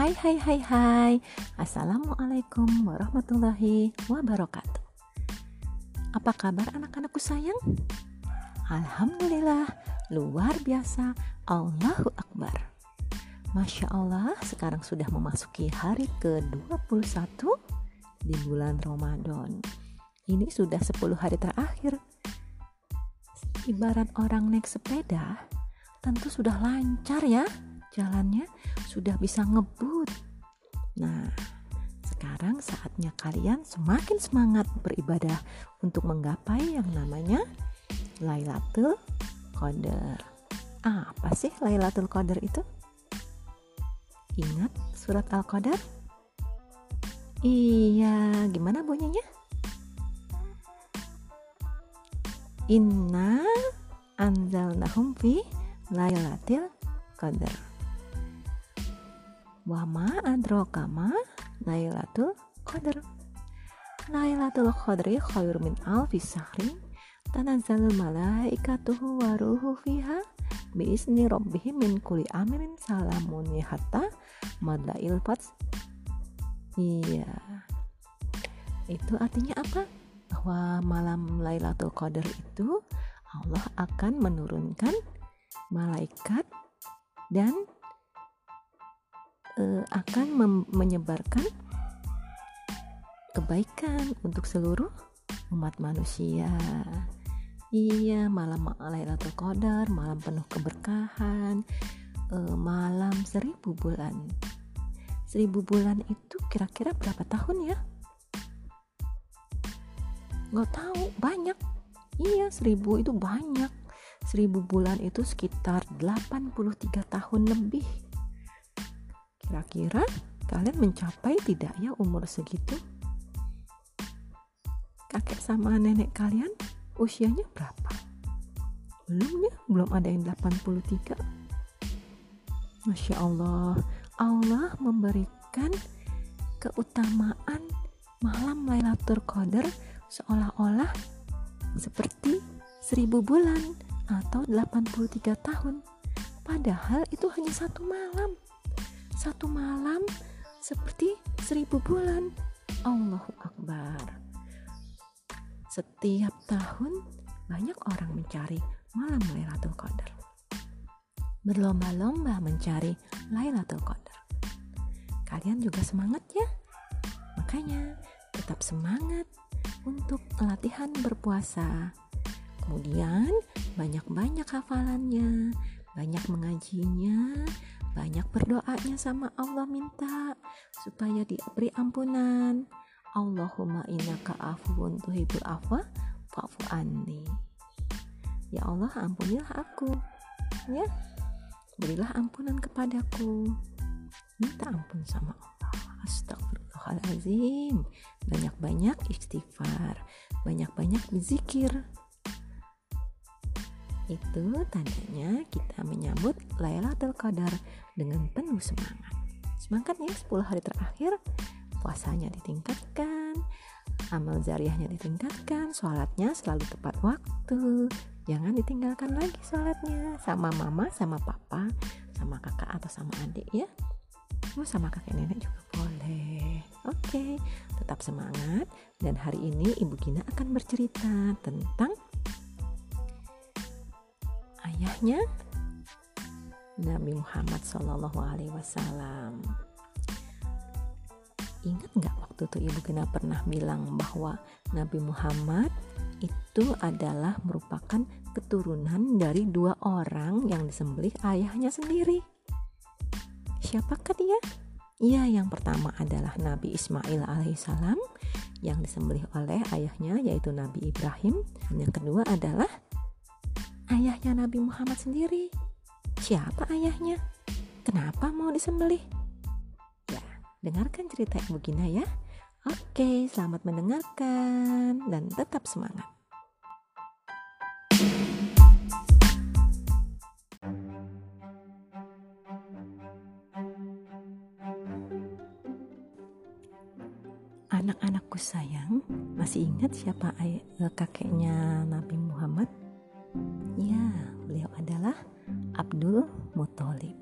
Hai hai hai hai. Assalamualaikum warahmatullahi wabarakatuh. Apa kabar anak-anakku sayang? Alhamdulillah luar biasa. Allahu Akbar. Masya Allah sekarang sudah memasuki hari ke-21 di bulan Ramadan. Ini sudah 10 hari terakhir. Ibarat orang naik sepeda tentu sudah lancar ya jalannya sudah bisa ngebut. Nah, sekarang saatnya kalian semakin semangat beribadah untuk menggapai yang namanya Lailatul Qadar. Apa sih Lailatul Qadar itu? Ingat surat Al-Qadar? Iya, gimana bunyinya? Inna anzalnahum fi Lailatul Qadar. Wama adrokama Lailatul Qadar Lailatul Qadri khair min alfi sahrin tanazzalul malaikatuhu waruhu fiha. Biizni rabbihim min kulli amrin salamun hatta madlail fats. Iya. Itu artinya apa? Bahwa malam Lailatul Qadar itu Allah akan menurunkan malaikat dan uh, akan menyebarkan kebaikan untuk seluruh umat manusia. Iya, malam Lailatul Qadar, malam penuh keberkahan, uh, malam seribu bulan. Seribu bulan itu kira-kira berapa tahun ya? Gak tahu, banyak. Iya, seribu itu banyak. Seribu bulan itu sekitar 83 tahun lebih Kira-kira kalian mencapai tidak ya umur segitu? Kakek sama nenek kalian usianya berapa? Belum ya? Belum ada yang 83? Masya Allah, Allah memberikan keutamaan malam Lailatul Qadar seolah-olah seperti seribu bulan atau 83 tahun. Padahal itu hanya satu malam satu malam seperti seribu bulan. Allahu Akbar. Setiap tahun banyak orang mencari malam Lailatul Qadar. Berlomba-lomba mencari Lailatul Qadar. Kalian juga semangat ya? Makanya tetap semangat untuk latihan berpuasa. Kemudian banyak-banyak hafalannya, banyak mengajinya, banyak berdoanya sama Allah minta supaya diberi ampunan. Allahumma innaka afuwun tuhibul afwa fa'fu anni. Ya Allah ampunilah aku ya. Berilah ampunan kepadaku. Minta ampun sama Allah. Astagfirullahalazim banyak-banyak istighfar banyak-banyak berzikir itu tandanya kita menyambut Lailatul Qadar dengan penuh semangat. Semangat ya 10 hari terakhir puasanya ditingkatkan, amal zariahnya ditingkatkan, sholatnya selalu tepat waktu. Jangan ditinggalkan lagi sholatnya sama mama, sama papa, sama kakak atau sama adik ya. Oh, sama kakek nenek juga boleh. Oke, tetap semangat dan hari ini Ibu Gina akan bercerita tentang ayahnya Nabi Muhammad Shallallahu Alaihi Wasallam. Ingat nggak waktu itu Ibu Gina pernah bilang bahwa Nabi Muhammad itu adalah merupakan keturunan dari dua orang yang disembelih ayahnya sendiri. Siapakah dia? Iya, yang pertama adalah Nabi Ismail alaihissalam yang disembelih oleh ayahnya yaitu Nabi Ibrahim. Dan yang kedua adalah ayahnya Nabi Muhammad sendiri. Siapa ayahnya? Kenapa mau disembelih? Ya, dengarkan cerita Ibu Gina ya. Oke, selamat mendengarkan dan tetap semangat. Anak-anakku sayang, masih ingat siapa ayah, eh, kakeknya Nabi Muhammad? Ya, beliau adalah Abdul Muthalib.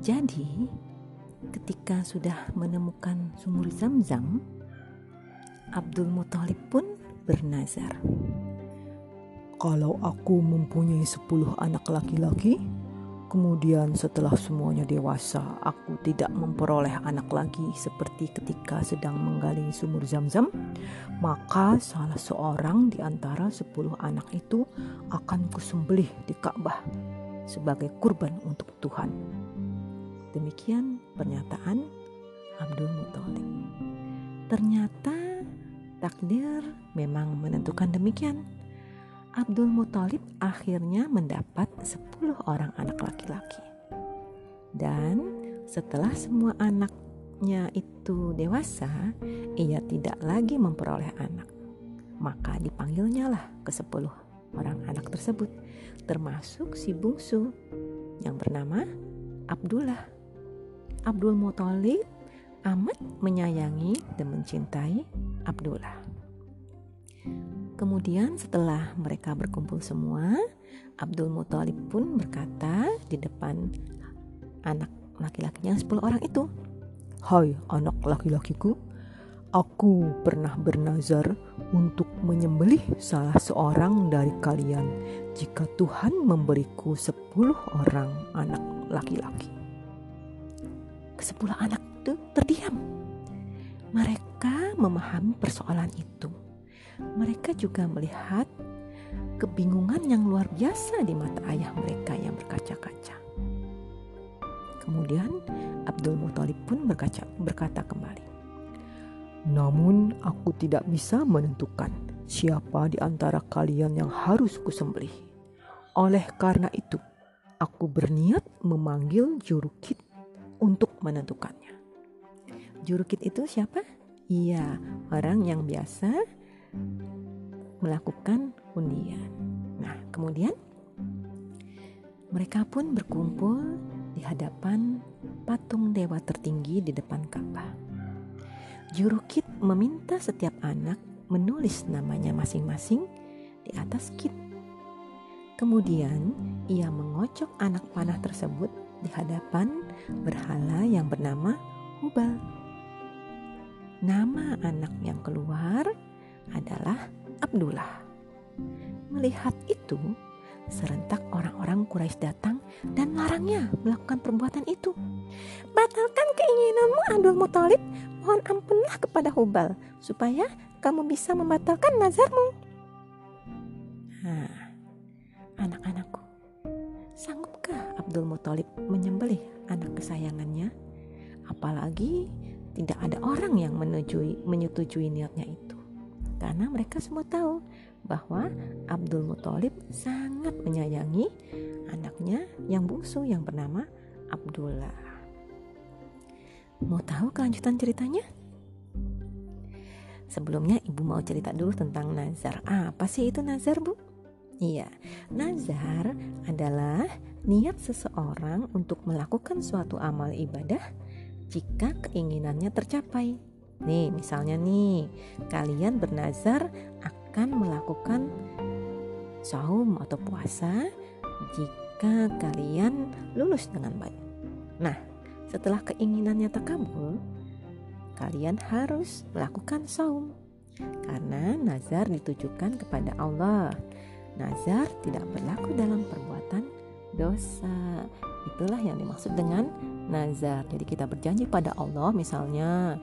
Jadi, ketika sudah menemukan sumur Zam-Zam, Abdul Muthalib pun bernazar. Kalau aku mempunyai sepuluh anak laki-laki, kemudian setelah semuanya dewasa, aku tidak memperoleh anak lagi seperti ketika sedang menggali sumur Zam-Zam, maka salah seorang di antara sepuluh anak itu akan kusembelih di Ka'bah sebagai kurban untuk Tuhan. Demikian pernyataan Abdul Muthalib. Ternyata takdir memang menentukan demikian. Abdul Muthalib akhirnya mendapat 10 orang anak laki-laki. Dan setelah semua anaknya itu dewasa, ia tidak lagi memperoleh anak. Maka dipanggilnya lah ke 10 orang anak tersebut, termasuk si bungsu yang bernama Abdullah. Abdul Muthalib amat menyayangi dan mencintai Abdullah. Kemudian setelah mereka berkumpul semua, Abdul Muthalib pun berkata di depan anak laki-lakinya 10 orang itu, Hai anak laki-lakiku, aku pernah bernazar untuk menyembelih salah seorang dari kalian jika Tuhan memberiku 10 orang anak laki-laki. Kesepuluh anak itu terdiam. Mereka memahami persoalan itu mereka juga melihat kebingungan yang luar biasa di mata ayah mereka yang berkaca-kaca. Kemudian Abdul Muthalib pun berkaca, berkata kembali, Namun aku tidak bisa menentukan siapa di antara kalian yang harus kusembelih. Oleh karena itu, aku berniat memanggil jurukit untuk menentukannya. Jurukit itu siapa? Iya, orang yang biasa melakukan undian. Nah, kemudian mereka pun berkumpul di hadapan patung dewa tertinggi di depan Ka'bah. Jurukit meminta setiap anak menulis namanya masing-masing di atas kit. Kemudian ia mengocok anak panah tersebut di hadapan berhala yang bernama Hubal. Nama anak yang keluar adalah Abdullah. Melihat itu, serentak orang-orang Quraisy datang dan melarangnya melakukan perbuatan itu. Batalkan keinginanmu Abdul Muthalib, mohon ampunlah kepada Hubal supaya kamu bisa membatalkan nazarmu. Nah, anak-anakku, sanggupkah Abdul Muthalib menyembelih anak kesayangannya? Apalagi tidak ada orang yang menyetujui niatnya itu karena mereka semua tahu bahwa Abdul Muthalib sangat menyayangi anaknya yang bungsu yang bernama Abdullah. Mau tahu kelanjutan ceritanya? Sebelumnya ibu mau cerita dulu tentang nazar. Apa sih itu nazar, Bu? Iya, nazar adalah niat seseorang untuk melakukan suatu amal ibadah jika keinginannya tercapai Nih, misalnya nih, kalian bernazar akan melakukan saum atau puasa jika kalian lulus dengan baik. Nah, setelah keinginannya terkabul, kalian harus melakukan saum karena nazar ditujukan kepada Allah. Nazar tidak berlaku dalam perbuatan dosa. Itulah yang dimaksud dengan nazar. Jadi kita berjanji pada Allah misalnya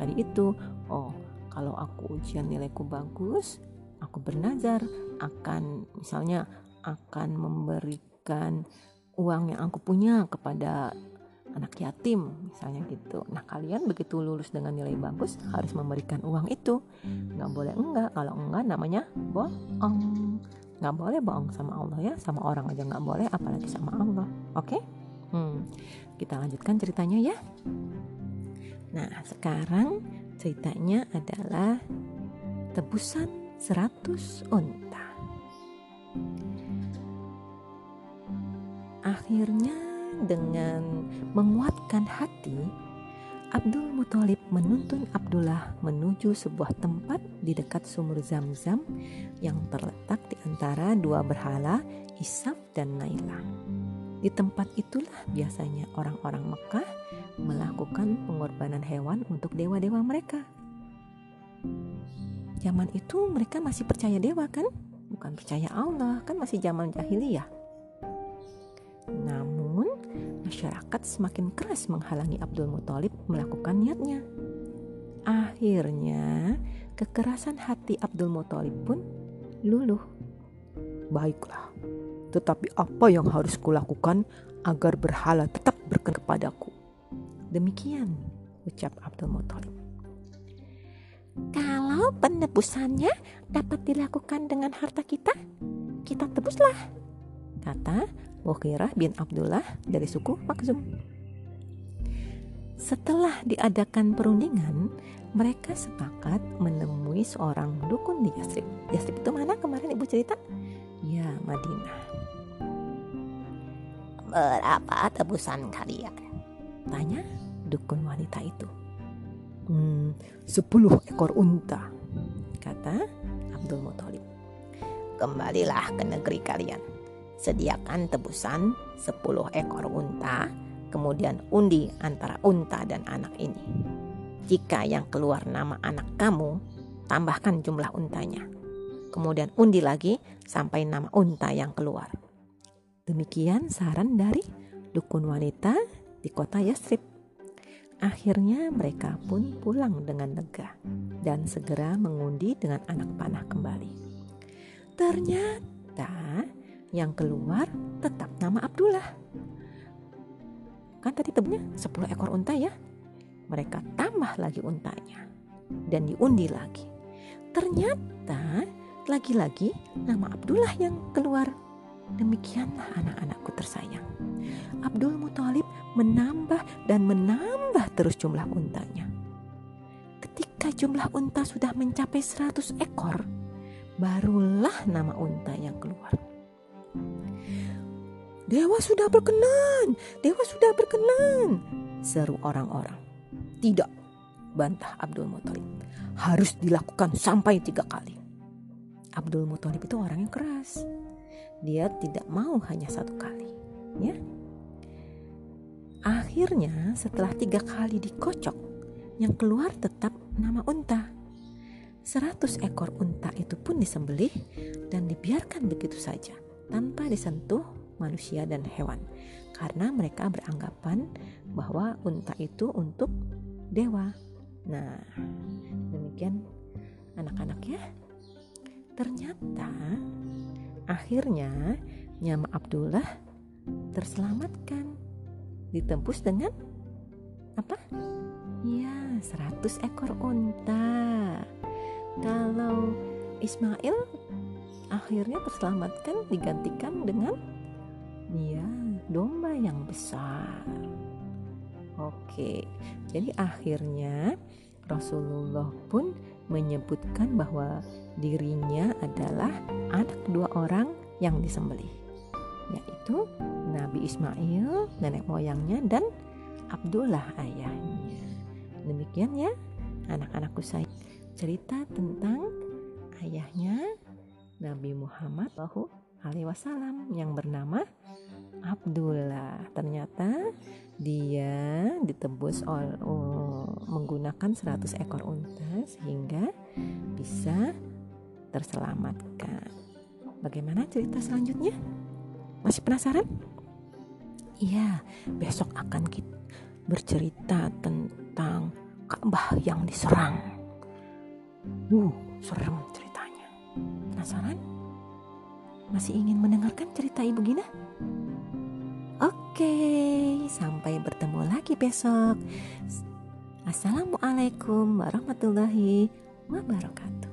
tadi itu oh kalau aku ujian nilaiku bagus aku bernazar akan misalnya akan memberikan uang yang aku punya kepada anak yatim misalnya gitu. Nah kalian begitu lulus dengan nilai bagus harus memberikan uang itu. Nggak boleh enggak kalau enggak namanya bohong. Nggak boleh bohong sama Allah ya sama orang aja nggak boleh apalagi sama Allah. Oke? Okay? hmm, kita lanjutkan ceritanya ya Nah, sekarang ceritanya adalah tebusan 100 unta. Akhirnya dengan menguatkan hati, Abdul Muthalib menuntun Abdullah menuju sebuah tempat di dekat sumur Zam-Zam yang terletak di antara dua berhala Isaf dan Naila. Di tempat itulah biasanya orang-orang Mekah melakukan pengorbanan hewan untuk dewa-dewa mereka. Zaman itu mereka masih percaya dewa kan? Bukan percaya Allah, kan masih zaman jahiliyah. Namun, masyarakat semakin keras menghalangi Abdul Muthalib melakukan niatnya. Akhirnya, kekerasan hati Abdul Muthalib pun luluh. Baiklah, tetapi apa yang harus kulakukan agar berhala tetap berkenan kepadaku? Demikian ucap Abdul Muthalib. Kalau penebusannya dapat dilakukan dengan harta kita, kita tebuslah, kata Mughirah bin Abdullah dari suku Makzum. Setelah diadakan perundingan, mereka sepakat menemui seorang dukun di Yasrib. Yasrib itu mana kemarin ibu cerita? Ya, Madinah. Berapa tebusan kalian? Tanya dukun wanita itu. Hmm, sepuluh ekor unta, kata Abdul Muthalib. Kembalilah ke negeri kalian. Sediakan tebusan sepuluh ekor unta, kemudian undi antara unta dan anak ini. Jika yang keluar nama anak kamu, tambahkan jumlah untanya. Kemudian undi lagi sampai nama unta yang keluar. Demikian saran dari dukun wanita di kota Yasrib. Akhirnya mereka pun pulang dengan lega dan segera mengundi dengan anak panah kembali. Ternyata yang keluar tetap nama Abdullah. Kan tadi tebunya 10 ekor unta ya. Mereka tambah lagi untanya dan diundi lagi. Ternyata lagi-lagi nama Abdullah yang keluar. Demikianlah anak-anakku tersayang. Abdul Muthalib menambah dan menambah terus jumlah untanya. Ketika jumlah unta sudah mencapai 100 ekor, barulah nama unta yang keluar. Dewa sudah berkenan, dewa sudah berkenan, seru orang-orang. Tidak, bantah Abdul Muthalib. Harus dilakukan sampai tiga kali. Abdul Muthalib itu orang yang keras. Dia tidak mau hanya satu kali, ya. Akhirnya setelah tiga kali dikocok, yang keluar tetap nama unta. Seratus ekor unta itu pun disembelih dan dibiarkan begitu saja tanpa disentuh manusia dan hewan karena mereka beranggapan bahwa unta itu untuk dewa. Nah, demikian anak-anak ya. Ternyata akhirnya Nyama Abdullah terselamatkan ditembus dengan apa? Ya, 100 ekor unta. Kalau Ismail akhirnya terselamatkan digantikan dengan ya domba yang besar. Oke, jadi akhirnya Rasulullah pun menyebutkan bahwa dirinya adalah anak dua orang yang disembelih yaitu Nabi Ismail, nenek moyangnya dan Abdullah ayahnya. Demikian ya anak-anakku saya cerita tentang ayahnya Nabi Muhammad alaihi wasallam yang bernama Abdullah. Ternyata dia ditebus oleh menggunakan 100 ekor unta sehingga bisa terselamatkan. Bagaimana cerita selanjutnya? Masih penasaran? Iya, besok akan kita bercerita tentang Ka'bah yang diserang. Uh, serem ceritanya. Penasaran? Masih ingin mendengarkan cerita Ibu Gina? Oke, sampai bertemu lagi besok. Assalamualaikum warahmatullahi wabarakatuh.